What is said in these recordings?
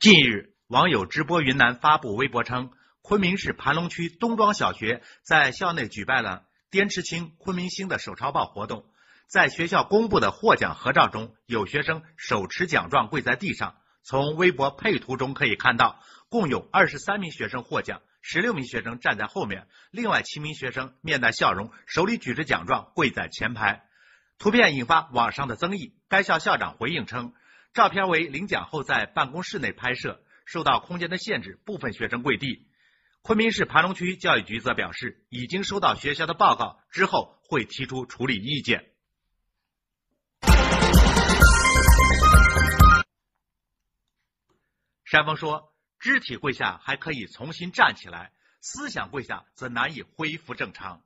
近日，网友直播云南发布微博称，昆明市盘龙区东庄小学在校内举办了“滇池青，昆明星”的手抄报活动。在学校公布的获奖合照中，有学生手持奖状跪在地上。从微博配图中可以看到，共有二十三名学生获奖，十六名学生站在后面，另外七名学生面带笑容，手里举着奖状，跪在前排。图片引发网上的争议。该校校长回应称。照片为领奖后在办公室内拍摄，受到空间的限制，部分学生跪地。昆明市盘龙区教育局则表示，已经收到学校的报告，之后会提出处理意见。山峰说，肢体跪下还可以重新站起来，思想跪下则难以恢复正常。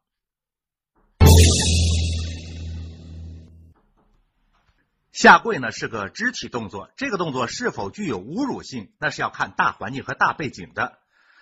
下跪呢是个肢体动作，这个动作是否具有侮辱性，那是要看大环境和大背景的。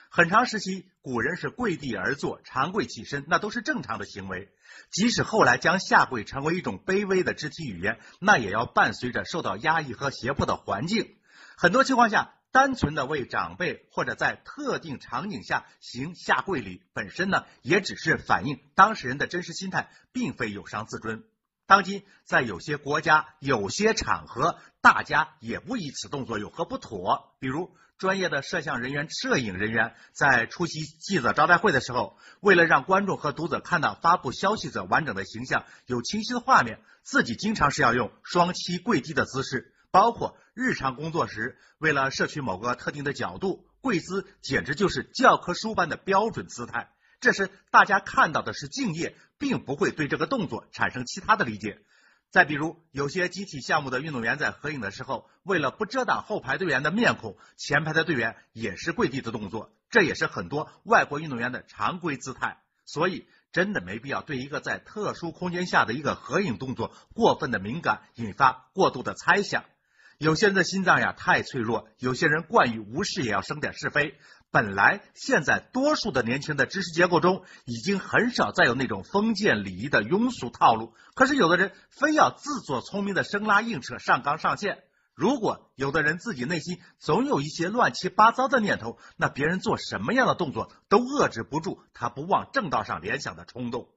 很长时期，古人是跪地而坐，长跪起身，那都是正常的行为。即使后来将下跪成为一种卑微的肢体语言，那也要伴随着受到压抑和胁迫的环境。很多情况下，单纯的为长辈或者在特定场景下行下跪礼，本身呢也只是反映当事人的真实心态，并非有伤自尊。当今在有些国家、有些场合，大家也不以此动作有何不妥。比如，专业的摄像人员、摄影人员在出席记者招待会的时候，为了让观众和读者看到发布消息者完整的形象、有清晰的画面，自己经常是要用双膝跪地的姿势。包括日常工作时，为了摄取某个特定的角度，跪姿简直就是教科书般的标准姿态。这时大家看到的是敬业，并不会对这个动作产生其他的理解。再比如，有些集体项目的运动员在合影的时候，为了不遮挡后排队员的面孔，前排的队员也是跪地的动作，这也是很多外国运动员的常规姿态。所以，真的没必要对一个在特殊空间下的一个合影动作过分的敏感，引发过度的猜想。有些人的心脏呀太脆弱，有些人惯于无事也要生点是非。本来现在多数的年轻人的知识结构中，已经很少再有那种封建礼仪的庸俗套路。可是有的人非要自作聪明的生拉硬扯上纲上线。如果有的人自己内心总有一些乱七八糟的念头，那别人做什么样的动作都遏制不住他不往正道上联想的冲动。